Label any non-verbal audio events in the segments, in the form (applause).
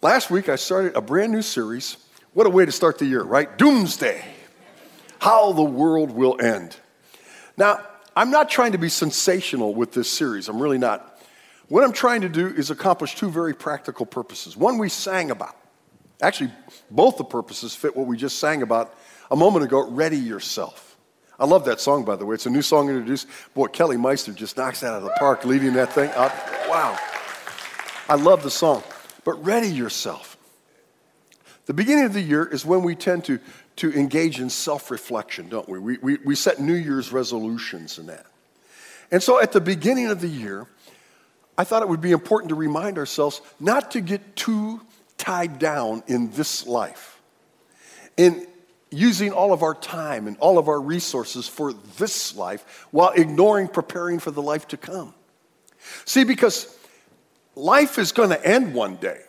Last week I started a brand new series. What a way to start the year, right? Doomsday. How the world will end. Now, I'm not trying to be sensational with this series. I'm really not. What I'm trying to do is accomplish two very practical purposes. One we sang about. Actually, both the purposes fit what we just sang about a moment ago ready yourself. I love that song, by the way. It's a new song introduced. Boy, Kelly Meister just knocks that out of the park, leading that thing up. Wow. I love the song. But ready yourself. The beginning of the year is when we tend to, to engage in self reflection, don't we? We, we? we set New Year's resolutions and that. And so at the beginning of the year, I thought it would be important to remind ourselves not to get too tied down in this life, in using all of our time and all of our resources for this life while ignoring preparing for the life to come. See, because life is going to end one day.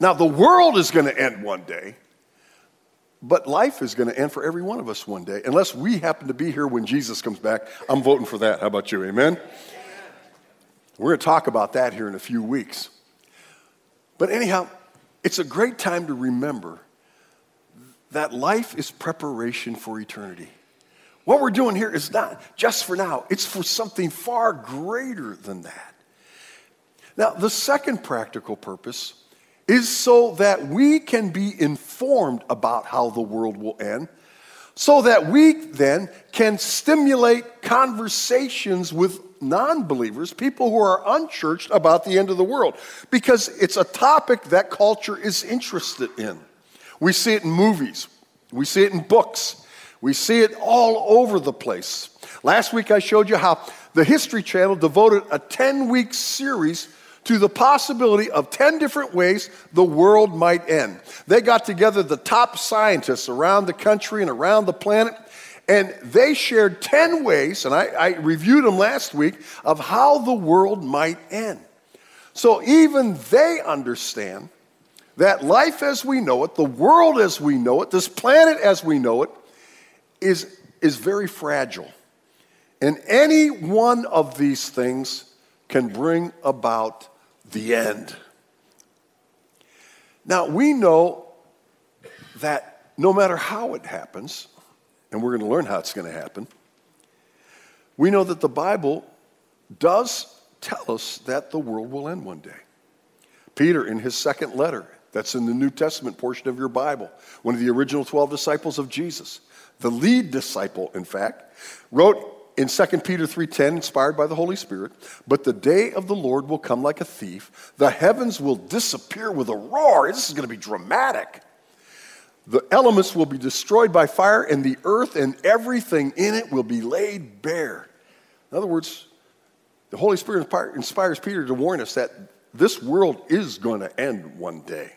Now, the world is going to end one day, but life is going to end for every one of us one day. Unless we happen to be here when Jesus comes back, I'm voting for that. How about you? Amen? We're going to talk about that here in a few weeks. But anyhow, it's a great time to remember that life is preparation for eternity. What we're doing here is not just for now, it's for something far greater than that. Now, the second practical purpose is so that we can be informed about how the world will end, so that we then can stimulate conversations with non believers, people who are unchurched about the end of the world, because it's a topic that culture is interested in. We see it in movies, we see it in books, we see it all over the place. Last week I showed you how the History Channel devoted a 10 week series to the possibility of 10 different ways the world might end. They got together the top scientists around the country and around the planet, and they shared 10 ways, and I, I reviewed them last week, of how the world might end. So even they understand that life as we know it, the world as we know it, this planet as we know it, is, is very fragile. And any one of these things can bring about the end. Now, we know that no matter how it happens, and we're going to learn how it's going to happen, we know that the Bible does tell us that the world will end one day. Peter, in his second letter, that's in the New Testament portion of your Bible, one of the original 12 disciples of Jesus, the lead disciple, in fact, wrote in 2 Peter 3:10 inspired by the Holy Spirit, but the day of the Lord will come like a thief. The heavens will disappear with a roar. This is going to be dramatic. The elements will be destroyed by fire and the earth and everything in it will be laid bare. In other words, the Holy Spirit inspires Peter to warn us that this world is going to end one day.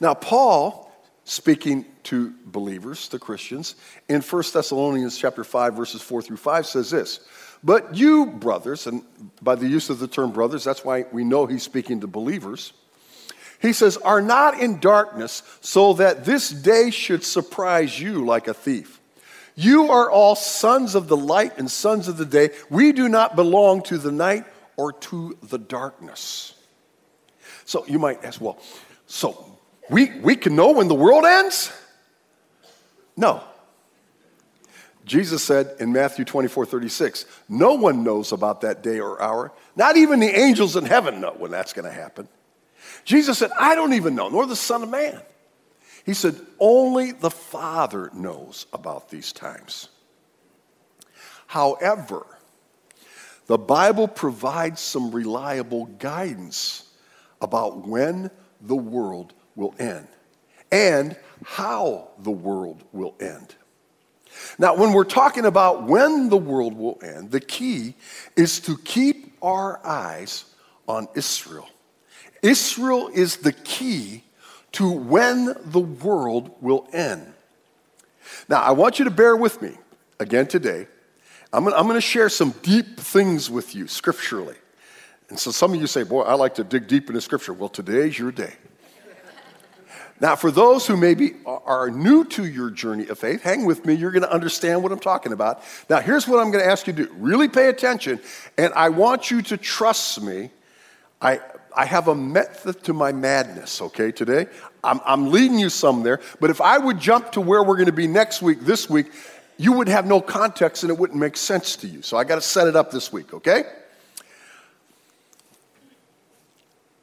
Now, Paul, speaking to believers, to Christians, in 1 Thessalonians chapter 5, verses 4 through 5, says this. But you, brothers, and by the use of the term brothers, that's why we know he's speaking to believers. He says, are not in darkness so that this day should surprise you like a thief. You are all sons of the light and sons of the day. We do not belong to the night or to the darkness. So you might ask, well, so we, we can know when the world ends? No. Jesus said in Matthew 24 36, no one knows about that day or hour. Not even the angels in heaven know when that's going to happen. Jesus said, I don't even know, nor the Son of Man. He said, only the Father knows about these times. However, the Bible provides some reliable guidance about when the world will end and how the world will end. Now, when we're talking about when the world will end, the key is to keep our eyes on Israel. Israel is the key to when the world will end. Now, I want you to bear with me again today. I'm going, to share some deep things with you scripturally. And so some of you say, Boy, I like to dig deep into scripture. Well, today's your day. Now, for those who maybe are new to your journey of faith, hang with me. You're going to understand what I'm talking about. Now, here's what I'm going to ask you to do really pay attention, and I want you to trust me. I, I have a method to my madness, okay, today. I'm, I'm leading you some there, but if I would jump to where we're going to be next week, this week, you would have no context and it wouldn't make sense to you. So I got to set it up this week, okay?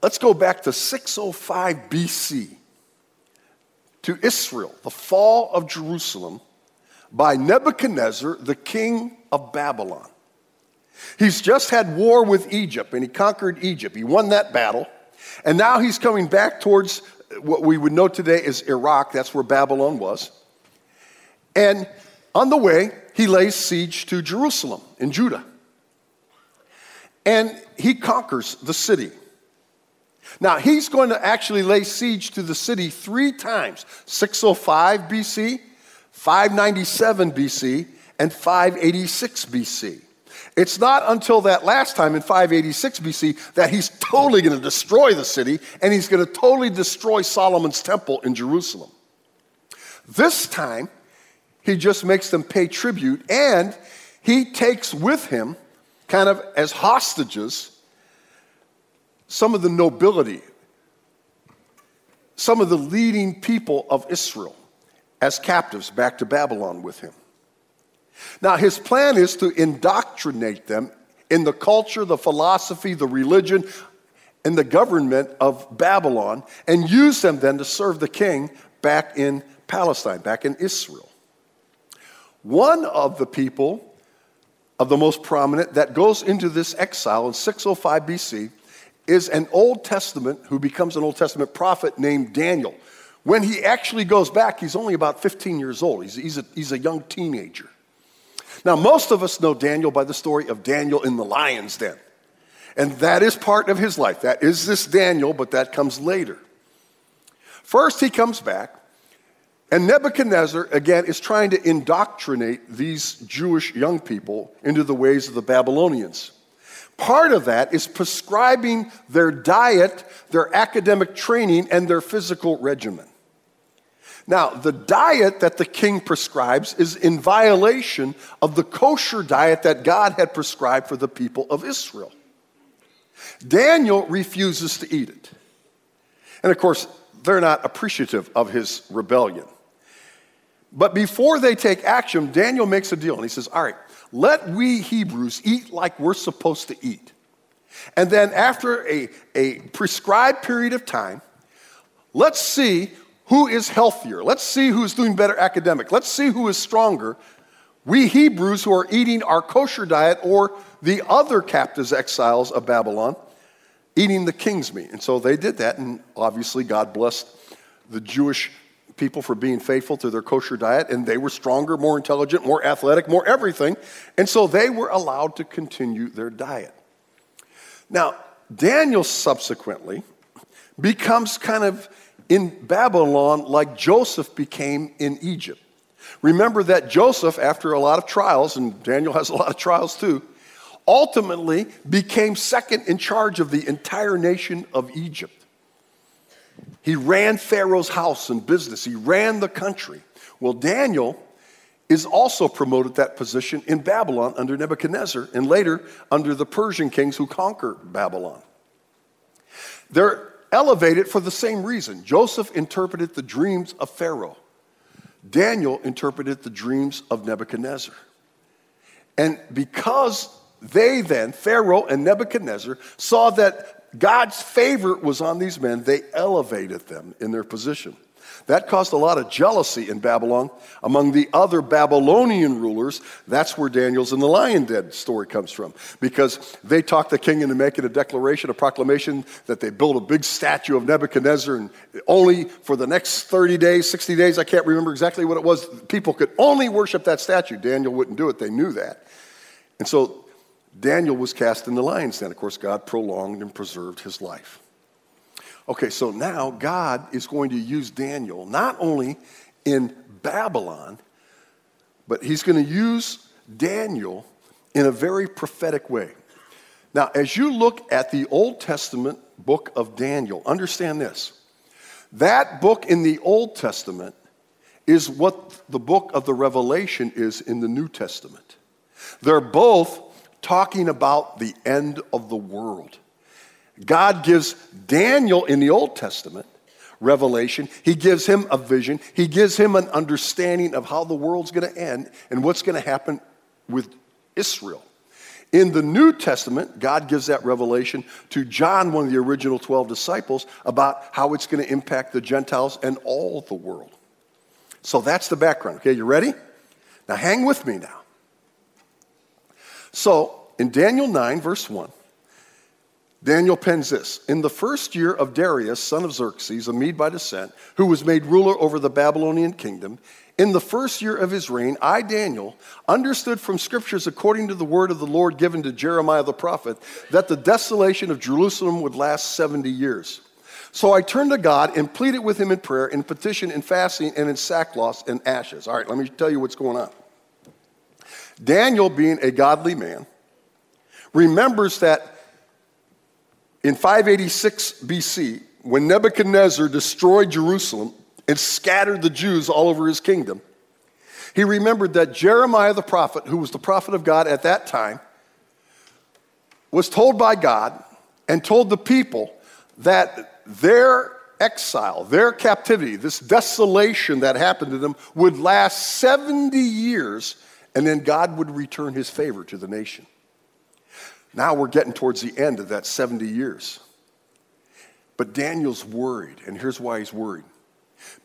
Let's go back to 605 BC to Israel, the fall of Jerusalem by Nebuchadnezzar, the king of Babylon. He's just had war with Egypt and he conquered Egypt. He won that battle. And now he's coming back towards what we would know today as Iraq. That's where Babylon was. And on the way, he lays siege to Jerusalem in Judah. And he conquers the city. Now, he's going to actually lay siege to the city three times 605 BC, 597 BC, and 586 BC. It's not until that last time in 586 BC that he's totally going to destroy the city and he's going to totally destroy Solomon's temple in Jerusalem. This time, he just makes them pay tribute and he takes with him, kind of as hostages, some of the nobility, some of the leading people of Israel as captives back to Babylon with him. Now, his plan is to indoctrinate them in the culture, the philosophy, the religion, and the government of Babylon and use them then to serve the king back in Palestine, back in Israel. One of the people of the most prominent that goes into this exile in 605 BC is an Old Testament who becomes an Old Testament prophet named Daniel. When he actually goes back, he's only about 15 years old. He's, he's, a, he's a young teenager. Now, most of us know Daniel by the story of Daniel in the lion's den. And that is part of his life. That is this Daniel, but that comes later. First, he comes back, and Nebuchadnezzar, again, is trying to indoctrinate these Jewish young people into the ways of the Babylonians. Part of that is prescribing their diet, their academic training, and their physical regimen. Now, the diet that the king prescribes is in violation of the kosher diet that God had prescribed for the people of Israel. Daniel refuses to eat it. And of course, they're not appreciative of his rebellion. But before they take action, Daniel makes a deal and he says, All right, let we Hebrews eat like we're supposed to eat. And then, after a, a prescribed period of time, let's see who is healthier. Let's see who's doing better academic. Let's see who is stronger. We Hebrews who are eating our kosher diet or the other captives, exiles of Babylon, eating the king's meat. And so they did that, and obviously God blessed the Jewish people for being faithful to their kosher diet, and they were stronger, more intelligent, more athletic, more everything. And so they were allowed to continue their diet. Now, Daniel subsequently becomes kind of in Babylon like Joseph became in Egypt. Remember that Joseph, after a lot of trials, and Daniel has a lot of trials too, ultimately became second in charge of the entire nation of Egypt. He ran Pharaoh's house and business, he ran the country. Well, Daniel is also promoted that position in Babylon under Nebuchadnezzar and later under the Persian kings who conquered Babylon. They're elevated for the same reason. Joseph interpreted the dreams of Pharaoh, Daniel interpreted the dreams of Nebuchadnezzar. And because they then, Pharaoh and Nebuchadnezzar, saw that God's favor was on these men, they elevated them in their position. That caused a lot of jealousy in Babylon among the other Babylonian rulers. That's where Daniel's and the lion dead story comes from. Because they talked the king into making a declaration, a proclamation that they build a big statue of Nebuchadnezzar and only for the next 30 days, 60 days, I can't remember exactly what it was, people could only worship that statue. Daniel wouldn't do it, they knew that. And so Daniel was cast in the lion's den. Of course, God prolonged and preserved his life. Okay, so now God is going to use Daniel not only in Babylon, but he's going to use Daniel in a very prophetic way. Now, as you look at the Old Testament book of Daniel, understand this. That book in the Old Testament is what the book of the Revelation is in the New Testament. They're both talking about the end of the world. God gives Daniel in the Old Testament revelation. He gives him a vision. He gives him an understanding of how the world's going to end and what's going to happen with Israel. In the New Testament, God gives that revelation to John, one of the original 12 disciples, about how it's going to impact the Gentiles and all the world. So that's the background. Okay, you ready? Now hang with me now. So in Daniel 9, verse 1, Daniel pens this In the first year of Darius, son of Xerxes, a Mede by descent, who was made ruler over the Babylonian kingdom, in the first year of his reign, I, Daniel, understood from scriptures according to the word of the Lord given to Jeremiah the prophet that the desolation of Jerusalem would last 70 years. So I turned to God and pleaded with him in prayer, in petition, in fasting, and in sackcloth and ashes. All right, let me tell you what's going on. Daniel, being a godly man, remembers that in 586 BC, when Nebuchadnezzar destroyed Jerusalem and scattered the Jews all over his kingdom, he remembered that Jeremiah the prophet, who was the prophet of God at that time, was told by God and told the people that their exile, their captivity, this desolation that happened to them would last 70 years and then God would return his favor to the nation. Now we're getting towards the end of that 70 years. But Daniel's worried, and here's why he's worried.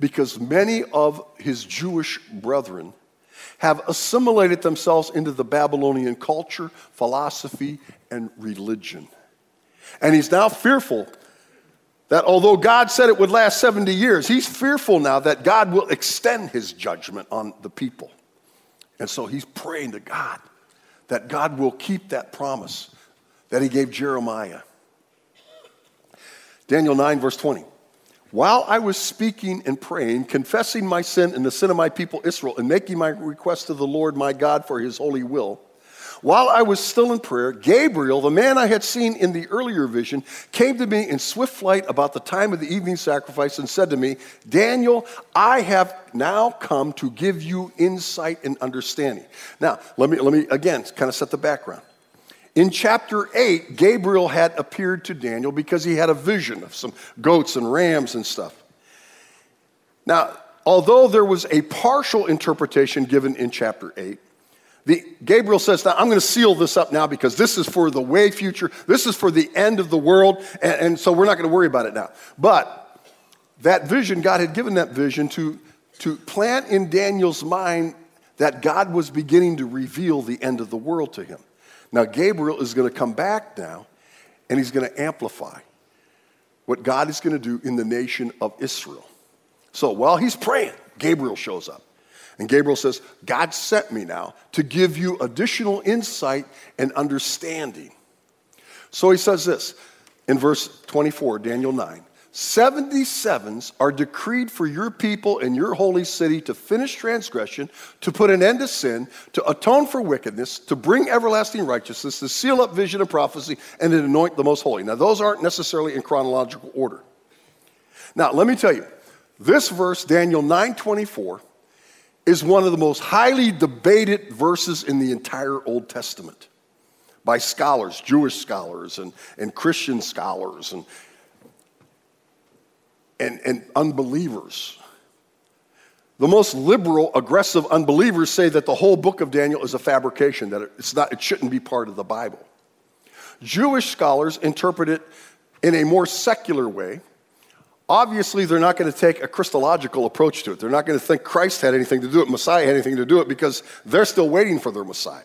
Because many of his Jewish brethren have assimilated themselves into the Babylonian culture, philosophy, and religion. And he's now fearful that although God said it would last 70 years, he's fearful now that God will extend his judgment on the people. And so he's praying to God that God will keep that promise that he gave Jeremiah. Daniel 9, verse 20. While I was speaking and praying, confessing my sin and the sin of my people Israel, and making my request to the Lord my God for his holy will, while I was still in prayer, Gabriel, the man I had seen in the earlier vision, came to me in swift flight about the time of the evening sacrifice and said to me, Daniel, I have now come to give you insight and understanding. Now, let me, let me again kind of set the background. In chapter 8, Gabriel had appeared to Daniel because he had a vision of some goats and rams and stuff. Now, although there was a partial interpretation given in chapter 8, the, Gabriel says, Now I'm going to seal this up now because this is for the way future. This is for the end of the world. And, and so we're not going to worry about it now. But that vision, God had given that vision to, to plant in Daniel's mind that God was beginning to reveal the end of the world to him. Now, Gabriel is going to come back now and he's going to amplify what God is going to do in the nation of Israel. So while he's praying, Gabriel shows up. And Gabriel says, God sent me now to give you additional insight and understanding. So he says this in verse 24, Daniel 9 77s are decreed for your people and your holy city to finish transgression, to put an end to sin, to atone for wickedness, to bring everlasting righteousness, to seal up vision and prophecy, and to anoint the most holy. Now, those aren't necessarily in chronological order. Now, let me tell you, this verse, Daniel 9 24, is one of the most highly debated verses in the entire Old Testament by scholars, Jewish scholars, and, and Christian scholars, and, and, and unbelievers. The most liberal, aggressive unbelievers say that the whole book of Daniel is a fabrication, that it's not, it shouldn't be part of the Bible. Jewish scholars interpret it in a more secular way Obviously, they're not going to take a Christological approach to it. They're not going to think Christ had anything to do it, Messiah had anything to do it, because they're still waiting for their Messiah.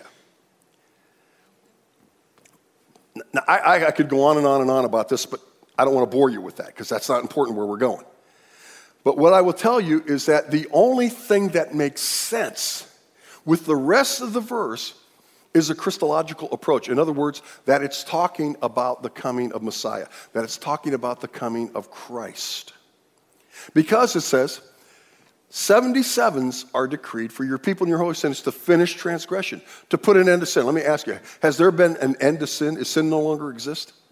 Now, I, I could go on and on and on about this, but I don't want to bore you with that because that's not important where we're going. But what I will tell you is that the only thing that makes sense with the rest of the verse is a Christological approach. In other words, that it's talking about the coming of Messiah, that it's talking about the coming of Christ. Because it says, 77s are decreed for your people and your holy sins to finish transgression, to put an end to sin. Let me ask you, has there been an end to sin? Is sin no longer exist? (laughs)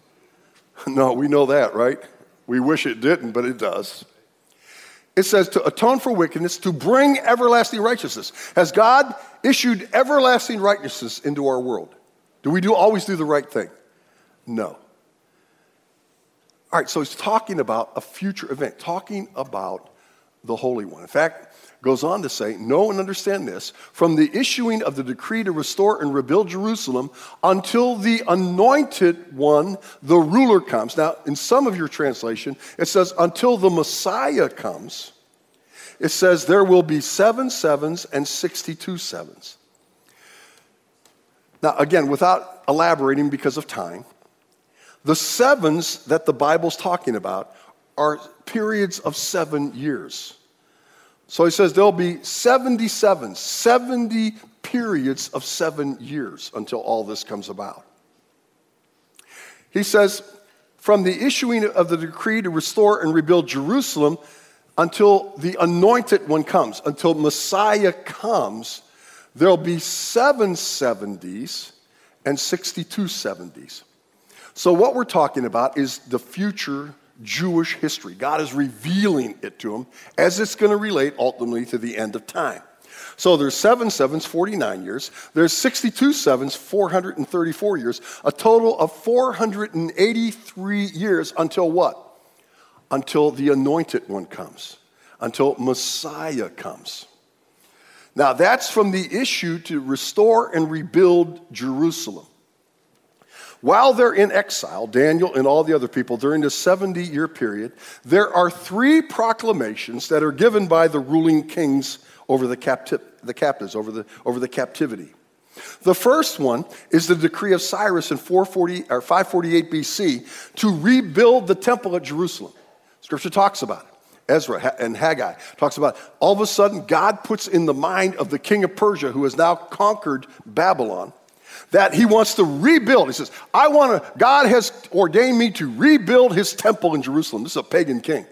No, we know that, right? We wish it didn't, but it does. It says to atone for wickedness, to bring everlasting righteousness. Has God issued everlasting righteousness into our world? Do we do always do the right thing? No. All right, so he's talking about a future event, talking about the Holy One. In fact, goes on to say, Know and understand this from the issuing of the decree to restore and rebuild Jerusalem until the anointed one, the ruler, comes. Now, in some of your translation, it says, Until the Messiah comes. It says, There will be seven sevens and 62 sevens. Now, again, without elaborating because of time, the sevens that the Bible's talking about are periods of seven years. So he says there'll be 77, 70 periods of seven years until all this comes about. He says, from the issuing of the decree to restore and rebuild Jerusalem until the anointed one comes, until Messiah comes, there'll be seven 70s and 62 70s. So, what we're talking about is the future Jewish history. God is revealing it to them as it's going to relate ultimately to the end of time. So there's seven sevens, 49 years. There's 62 sevens, 434 years. A total of 483 years until what? Until the anointed one comes, until Messiah comes. Now that's from the issue to restore and rebuild Jerusalem. While they're in exile, Daniel and all the other people, during this 70 year period, there are three proclamations that are given by the ruling kings over the, capti- the captives, over the, over the captivity. The first one is the decree of Cyrus in 440, or 548 BC to rebuild the temple at Jerusalem. Scripture talks about it. Ezra and Haggai talks about all of a sudden God puts in the mind of the king of Persia, who has now conquered Babylon, that he wants to rebuild. He says, I want to, God has ordained me to rebuild his temple in Jerusalem. This is a pagan king.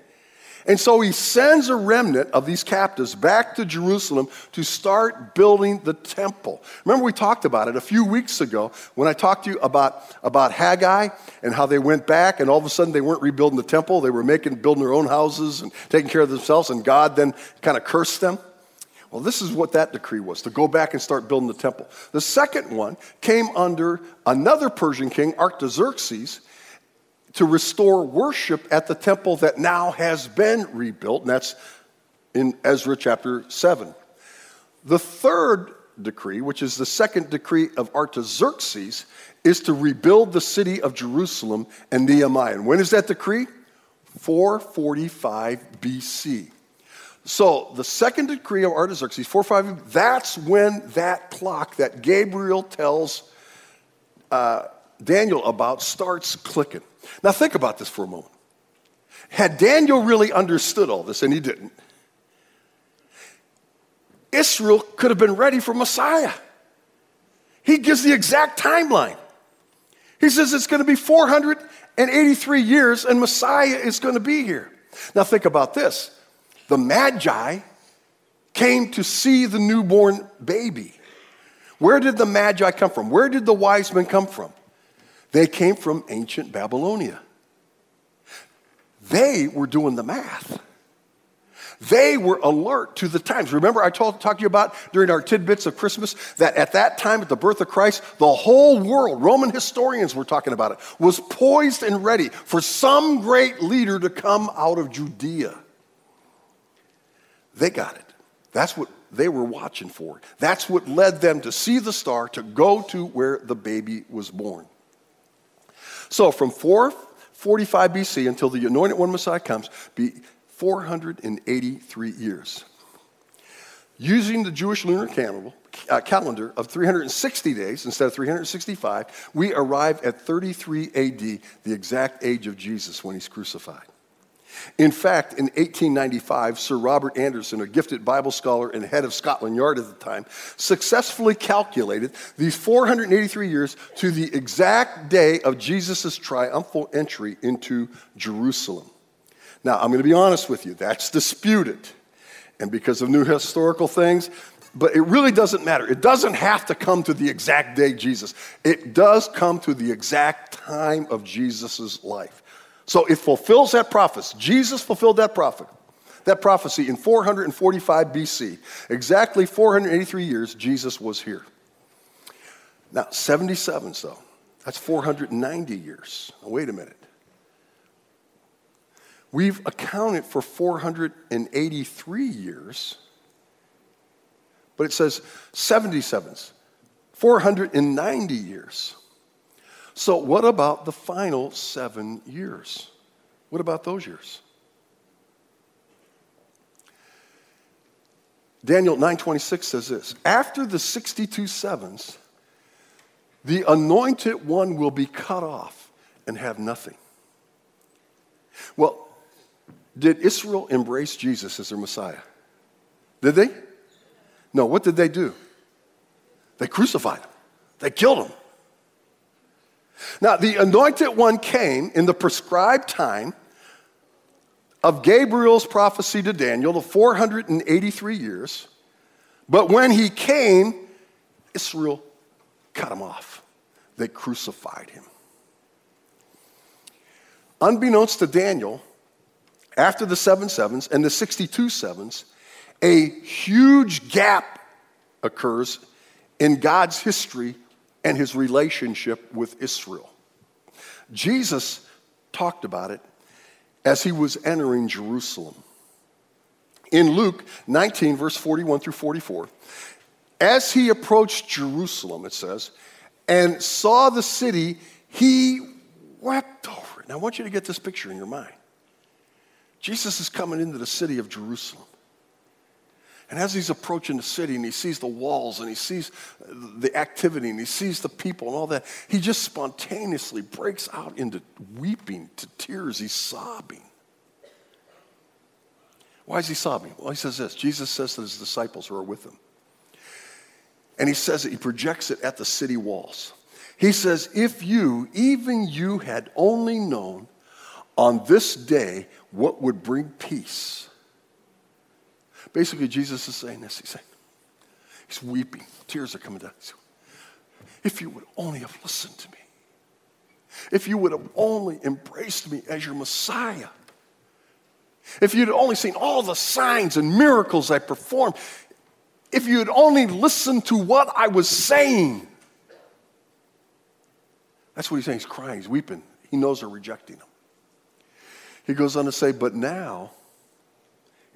And so he sends a remnant of these captives back to Jerusalem to start building the temple. Remember, we talked about it a few weeks ago when I talked to you about, about Haggai and how they went back, and all of a sudden they weren't rebuilding the temple. They were making, building their own houses and taking care of themselves, and God then kind of cursed them. Well, this is what that decree was to go back and start building the temple. The second one came under another Persian king, Artaxerxes, to restore worship at the temple that now has been rebuilt, and that's in Ezra chapter 7. The third decree, which is the second decree of Artaxerxes, is to rebuild the city of Jerusalem and Nehemiah. And when is that decree? 445 BC. So the second decree of Artaxerxes, 450, that's when that clock that Gabriel tells uh, Daniel about starts clicking. Now think about this for a moment. Had Daniel really understood all this, and he didn't, Israel could have been ready for Messiah. He gives the exact timeline. He says it's going to be 483 years and Messiah is going to be here. Now think about this the Magi came to see the newborn baby. Where did the Magi come from? Where did the wise men come from? They came from ancient Babylonia. They were doing the math. They were alert to the times. Remember, I talked to you about during our tidbits of Christmas that at that time, at the birth of Christ, the whole world, Roman historians were talking about it, was poised and ready for some great leader to come out of Judea. They got it. That's what they were watching for. That's what led them to see the star, to go to where the baby was born. So from 445 BC until the anointed one Messiah comes, be 483 years. Using the Jewish lunar calendar, uh, of 360 days instead of 365, we arrive at 33 AD, the exact age of Jesus when he's crucified. In fact, in 1895, Sir Robert Anderson, a gifted Bible scholar and head of Scotland Yard at the time, successfully calculated these 483 years to the exact day of Jesus' triumphal entry into Jerusalem. Now, I'm going to be honest with you, that's disputed. And because of new historical things, but it really doesn't matter. It doesn't have to come to the exact day Jesus. It does come to the exact time of Jesus' life. So it fulfills that prophecy. Jesus fulfilled that. That prophecy in 445 BC. Exactly 483 years Jesus was here. Now, 77 so. That's 490 years. Now, wait a minute. we've accounted for 483 years, but it says 77s, 490 years. So, what about the final seven years? What about those years? Daniel 9:26 says this, after the 62 sevens, the anointed one will be cut off and have nothing. Well, did Israel embrace Jesus as their Messiah? Did they? No, what did they do? They crucified him. They killed him. Now, the anointed one came in the prescribed time of Gabriel's prophecy to Daniel, the 483 years. But when he came, Israel cut him off. They crucified him. Unbeknownst to Daniel, after the seven sevens and the 62 sevens, a huge gap occurs in God's history and his relationship with Israel. Jesus talked about it as he was entering Jerusalem. In Luke 19, verse 41 through 44, as he approached Jerusalem, it says, and saw the city, he wept over it. Now, I want you to get this picture in your mind. Jesus is coming into the city of Jerusalem. And as he's approaching the city and he sees the walls and he sees the activity and he sees the people and all that, he just spontaneously breaks out into weeping to tears. He's sobbing. Why is he sobbing? Well, he says this Jesus says to his disciples who are with him, and he says it, he projects it at the city walls. He says, If you, even you, had only known on this day what would bring peace Basically, Jesus is saying this. He's saying, He's weeping. Tears are coming down. if you would only have listened to me, if you would have only embraced me as your Messiah, if you'd only seen all the signs and miracles I performed, if you had only listened to what I was saying. That's what he's saying. He's crying, he's weeping. He knows they're rejecting him. He goes on to say, But now,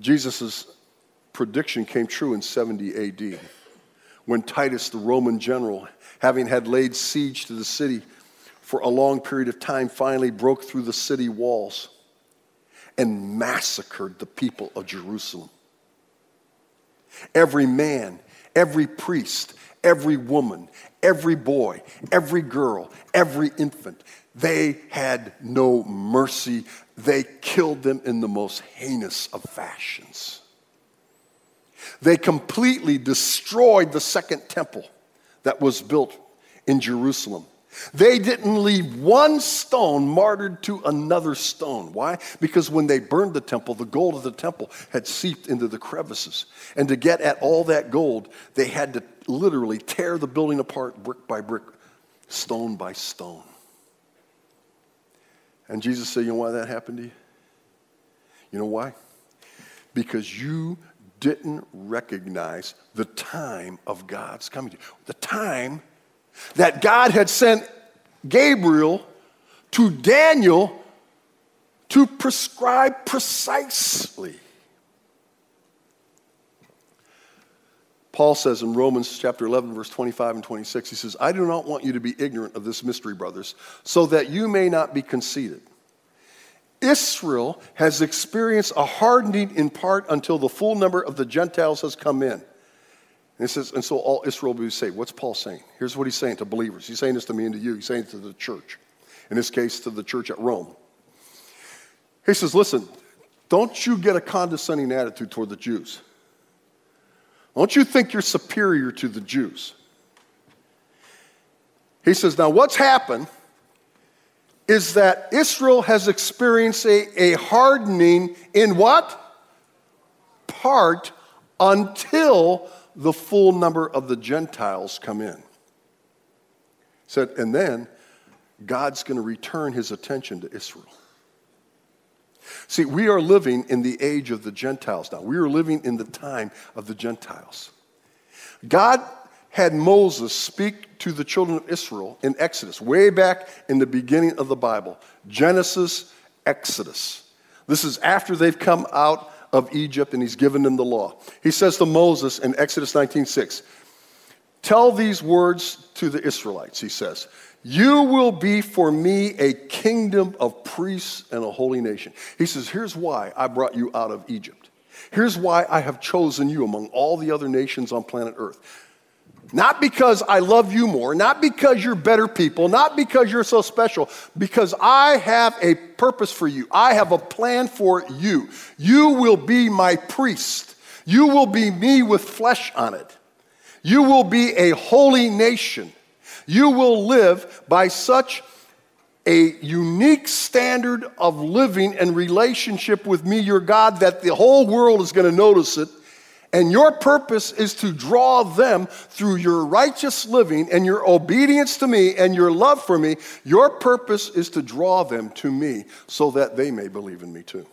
Jesus' prediction came true in 70 AD when Titus, the Roman general, having had laid siege to the city for a long period of time, finally broke through the city walls and massacred the people of Jerusalem. Every man, every priest, every woman, every boy, every girl, every infant, they had no mercy. They killed them in the most heinous of fashions. They completely destroyed the second temple that was built in Jerusalem. They didn't leave one stone martyred to another stone. Why? Because when they burned the temple, the gold of the temple had seeped into the crevices. And to get at all that gold, they had to literally tear the building apart brick by brick, stone by stone. And Jesus said, You know why that happened to you? You know why? Because you didn't recognize the time of God's coming to you. The time that God had sent Gabriel to Daniel to prescribe precisely. Paul says in Romans chapter 11, verse 25 and 26, he says, I do not want you to be ignorant of this mystery, brothers, so that you may not be conceited. Israel has experienced a hardening in part until the full number of the Gentiles has come in. And it says, and so all Israel will be saved. What's Paul saying? Here's what he's saying to believers. He's saying this to me and to you. He's saying it to the church. In this case, to the church at Rome. He says, listen, don't you get a condescending attitude toward the Jews. Don't you think you're superior to the Jews? He says, Now what's happened is that Israel has experienced a, a hardening in what? Part until the full number of the Gentiles come in. Said, and then God's going to return his attention to Israel. See, we are living in the age of the Gentiles now. We are living in the time of the Gentiles. God had Moses speak to the children of Israel in Exodus, way back in the beginning of the Bible Genesis, Exodus. This is after they've come out of Egypt and he's given them the law. He says to Moses in Exodus 19:6, "Tell these words to the Israelites," he says. You will be for me a kingdom of priests and a holy nation. He says, Here's why I brought you out of Egypt. Here's why I have chosen you among all the other nations on planet Earth. Not because I love you more, not because you're better people, not because you're so special, because I have a purpose for you. I have a plan for you. You will be my priest. You will be me with flesh on it. You will be a holy nation. You will live by such a unique standard of living and relationship with me, your God, that the whole world is going to notice it. And your purpose is to draw them through your righteous living and your obedience to me and your love for me. Your purpose is to draw them to me so that they may believe in me too.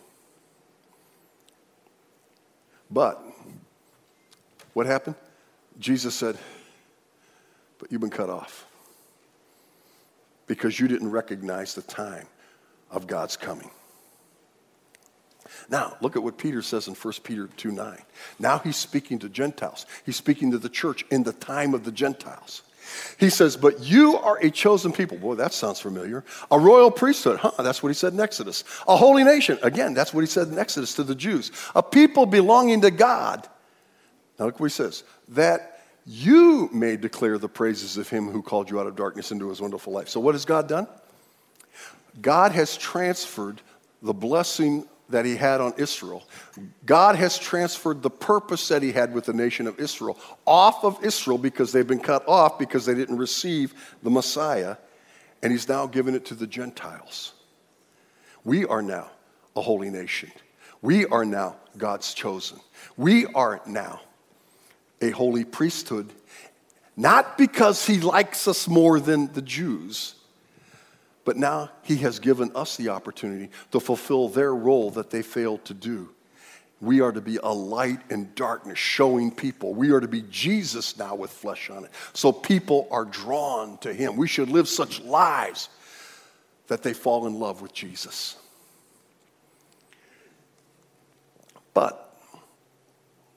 But what happened? Jesus said, but you've been cut off because you didn't recognize the time of God's coming. Now, look at what Peter says in 1 Peter 2 9. Now he's speaking to Gentiles. He's speaking to the church in the time of the Gentiles. He says, But you are a chosen people. Boy, that sounds familiar. A royal priesthood. Huh, that's what he said in Exodus. A holy nation. Again, that's what he said in Exodus to the Jews. A people belonging to God. Now look what he says. That you may declare the praises of him who called you out of darkness into his wonderful life. So, what has God done? God has transferred the blessing that he had on Israel. God has transferred the purpose that he had with the nation of Israel off of Israel because they've been cut off because they didn't receive the Messiah, and he's now given it to the Gentiles. We are now a holy nation. We are now God's chosen. We are now a holy priesthood, not because he likes us more than the Jews, but now he has given us the opportunity to fulfill their role that they failed to do. We are to be a light in darkness, showing people. We are to be Jesus now with flesh on it. So people are drawn to him. We should live such lives that they fall in love with Jesus. But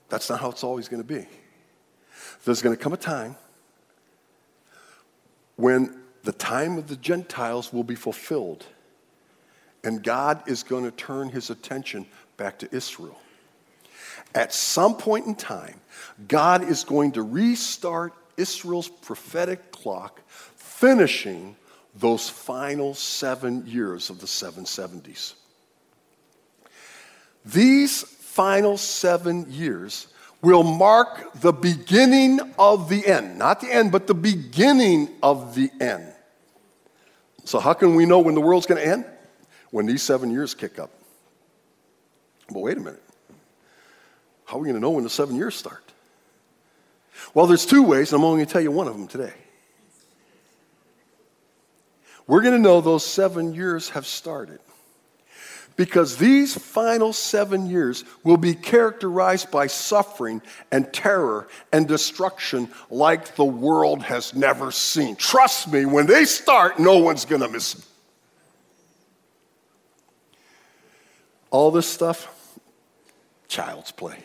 that's not how it's always going to be. There's going to come a time when the time of the Gentiles will be fulfilled, and God is going to turn his attention back to Israel. At some point in time, God is going to restart Israel's prophetic clock, finishing those final seven years of the 770s. These final seven years will mark the beginning of the end. Not the end, but the beginning of the end. So, how can we know when the world's going to end? When these seven years kick up. But wait a minute. How are we going to know when the seven years start? Well, there's two ways, and I'm only going to tell you one of them today. We're going to know those seven years have started because these final seven years will be characterized by suffering and terror and destruction like the world has never seen. Trust me, when they start, no one's going to miss them. All this stuff, child's play.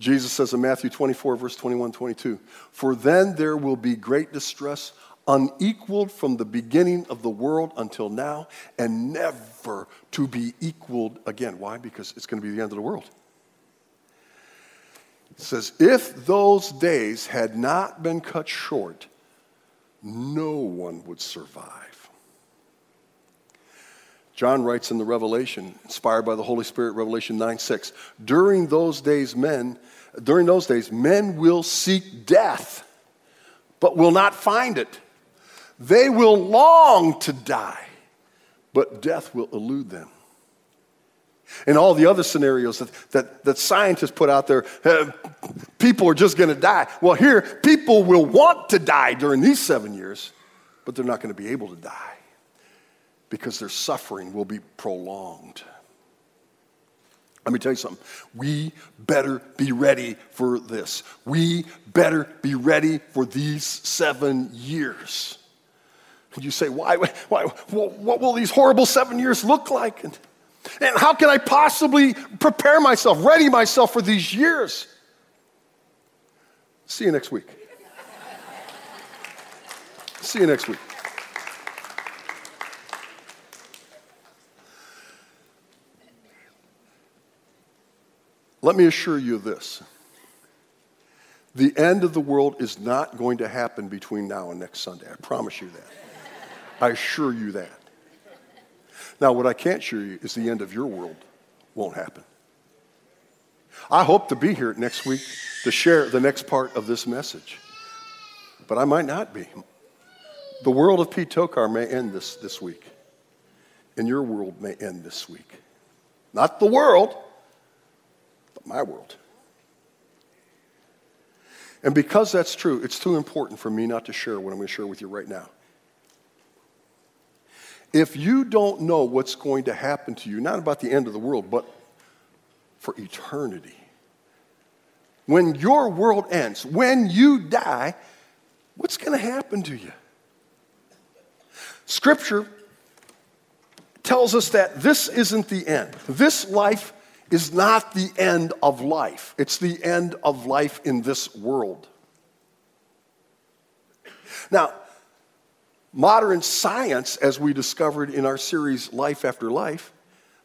Jesus says in Matthew 24, verse 21 22, For then there will be great distress unequaled from the beginning of the world until now, and never to be equaled again. Why? Because it's going to be the end of the world. It says, if those days had not been cut short, no one would survive. John writes in the Revelation, inspired by the Holy Spirit, Revelation 9 6, during those days, men, during those days, men will seek death, but will not find it They will long to die, but death will elude them. In all the other scenarios that, that, that scientists put out there, uh, people are just going to die. Well, here, people will want to die during these seven years, but they're not going to be able to die because their suffering will be prolonged. Let me tell you something. We better be ready for this. We better be ready for these seven years. And you say, why, why, what will these horrible seven years look like? And, and how can I possibly prepare myself, ready myself for these years? See you next week. See you next week. Let me assure you this. The end of the world is not going to happen between now and next Sunday. I promise you that. I assure you that. Now, what I can't assure you is the end of your world won't happen. I hope to be here next week to share the next part of this message, but I might not be. The world of Pete Tokar may end this, this week, and your world may end this week. Not the world, but my world. And because that's true, it's too important for me not to share what I'm going to share with you right now. If you don't know what's going to happen to you, not about the end of the world, but for eternity, when your world ends, when you die, what's going to happen to you? Scripture tells us that this isn't the end. This life is not the end of life, it's the end of life in this world. Now, modern science, as we discovered in our series Life After Life,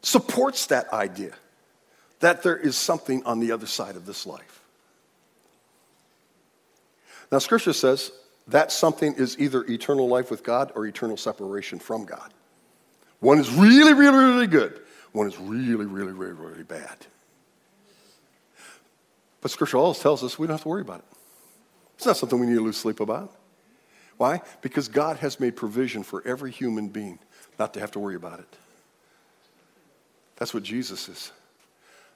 supports that idea that there is something on the other side of this life. Now, Scripture says that something is either eternal life with God or eternal separation from God. One is really, really, really good one is really, really, really, really bad. But Scripture always tells us we don't have to worry about it. It's not something we need to lose sleep about. Why? Because God has made provision for every human being not to have to worry about it. That's what Jesus is.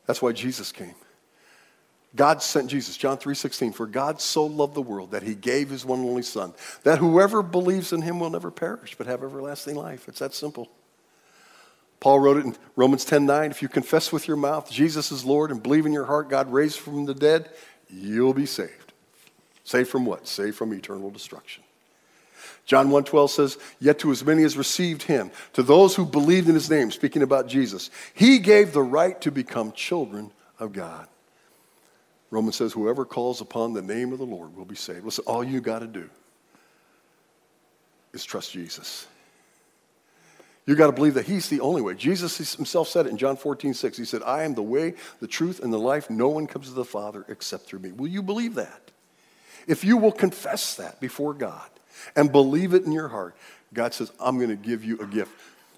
That's why Jesus came. God sent Jesus, John 3:16, for God so loved the world that he gave his one and only son, that whoever believes in him will never perish but have everlasting life. It's that simple. Paul wrote it in Romans 10 9. If you confess with your mouth Jesus is Lord and believe in your heart God raised from the dead, you'll be saved. Saved from what? Saved from eternal destruction. John 1:12 says, "Yet to as many as received him, to those who believed in his name, speaking about Jesus, he gave the right to become children of God." Romans says, "Whoever calls upon the name of the Lord will be saved." Listen, all you got to do is trust Jesus. You got to believe that He's the only way. Jesus Himself said it in John 14, 6. He said, I am the way, the truth, and the life. No one comes to the Father except through me. Will you believe that? If you will confess that before God and believe it in your heart, God says, I'm going to give you a gift.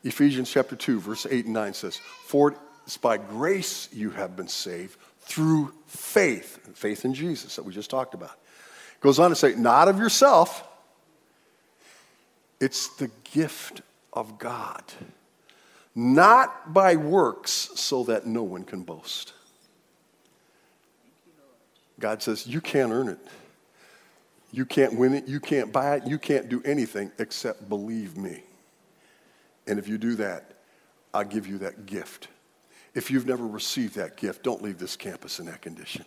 Ephesians chapter 2, verse 8 and 9 says, For it's by grace you have been saved through faith, faith in Jesus that we just talked about. It goes on to say, not of yourself, it's the gift of God, not by works, so that no one can boast. God says, You can't earn it. You can't win it. You can't buy it. You can't do anything except believe me. And if you do that, I'll give you that gift. If you've never received that gift, don't leave this campus in that condition.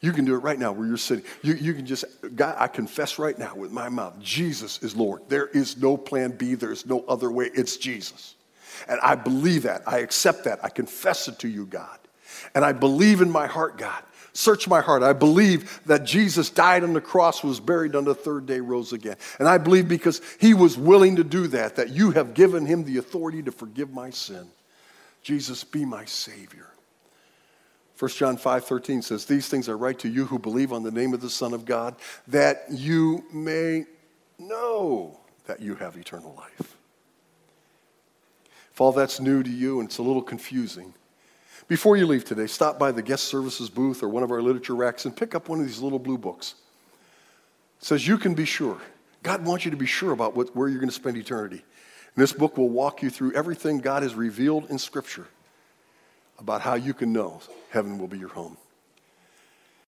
You can do it right now where you're sitting. You, you can just, God, I confess right now with my mouth, Jesus is Lord. There is no plan B, there's no other way. It's Jesus. And I believe that. I accept that. I confess it to you, God. And I believe in my heart, God. Search my heart. I believe that Jesus died on the cross, was buried on the third day, rose again. And I believe because he was willing to do that, that you have given him the authority to forgive my sin. Jesus, be my Savior. 1 John 5 13 says, These things I write to you who believe on the name of the Son of God, that you may know that you have eternal life. If all that's new to you and it's a little confusing, before you leave today, stop by the guest services booth or one of our literature racks and pick up one of these little blue books. It says you can be sure God wants you to be sure about what, where you're going to spend eternity. And this book will walk you through everything God has revealed in Scripture about how you can know heaven will be your home.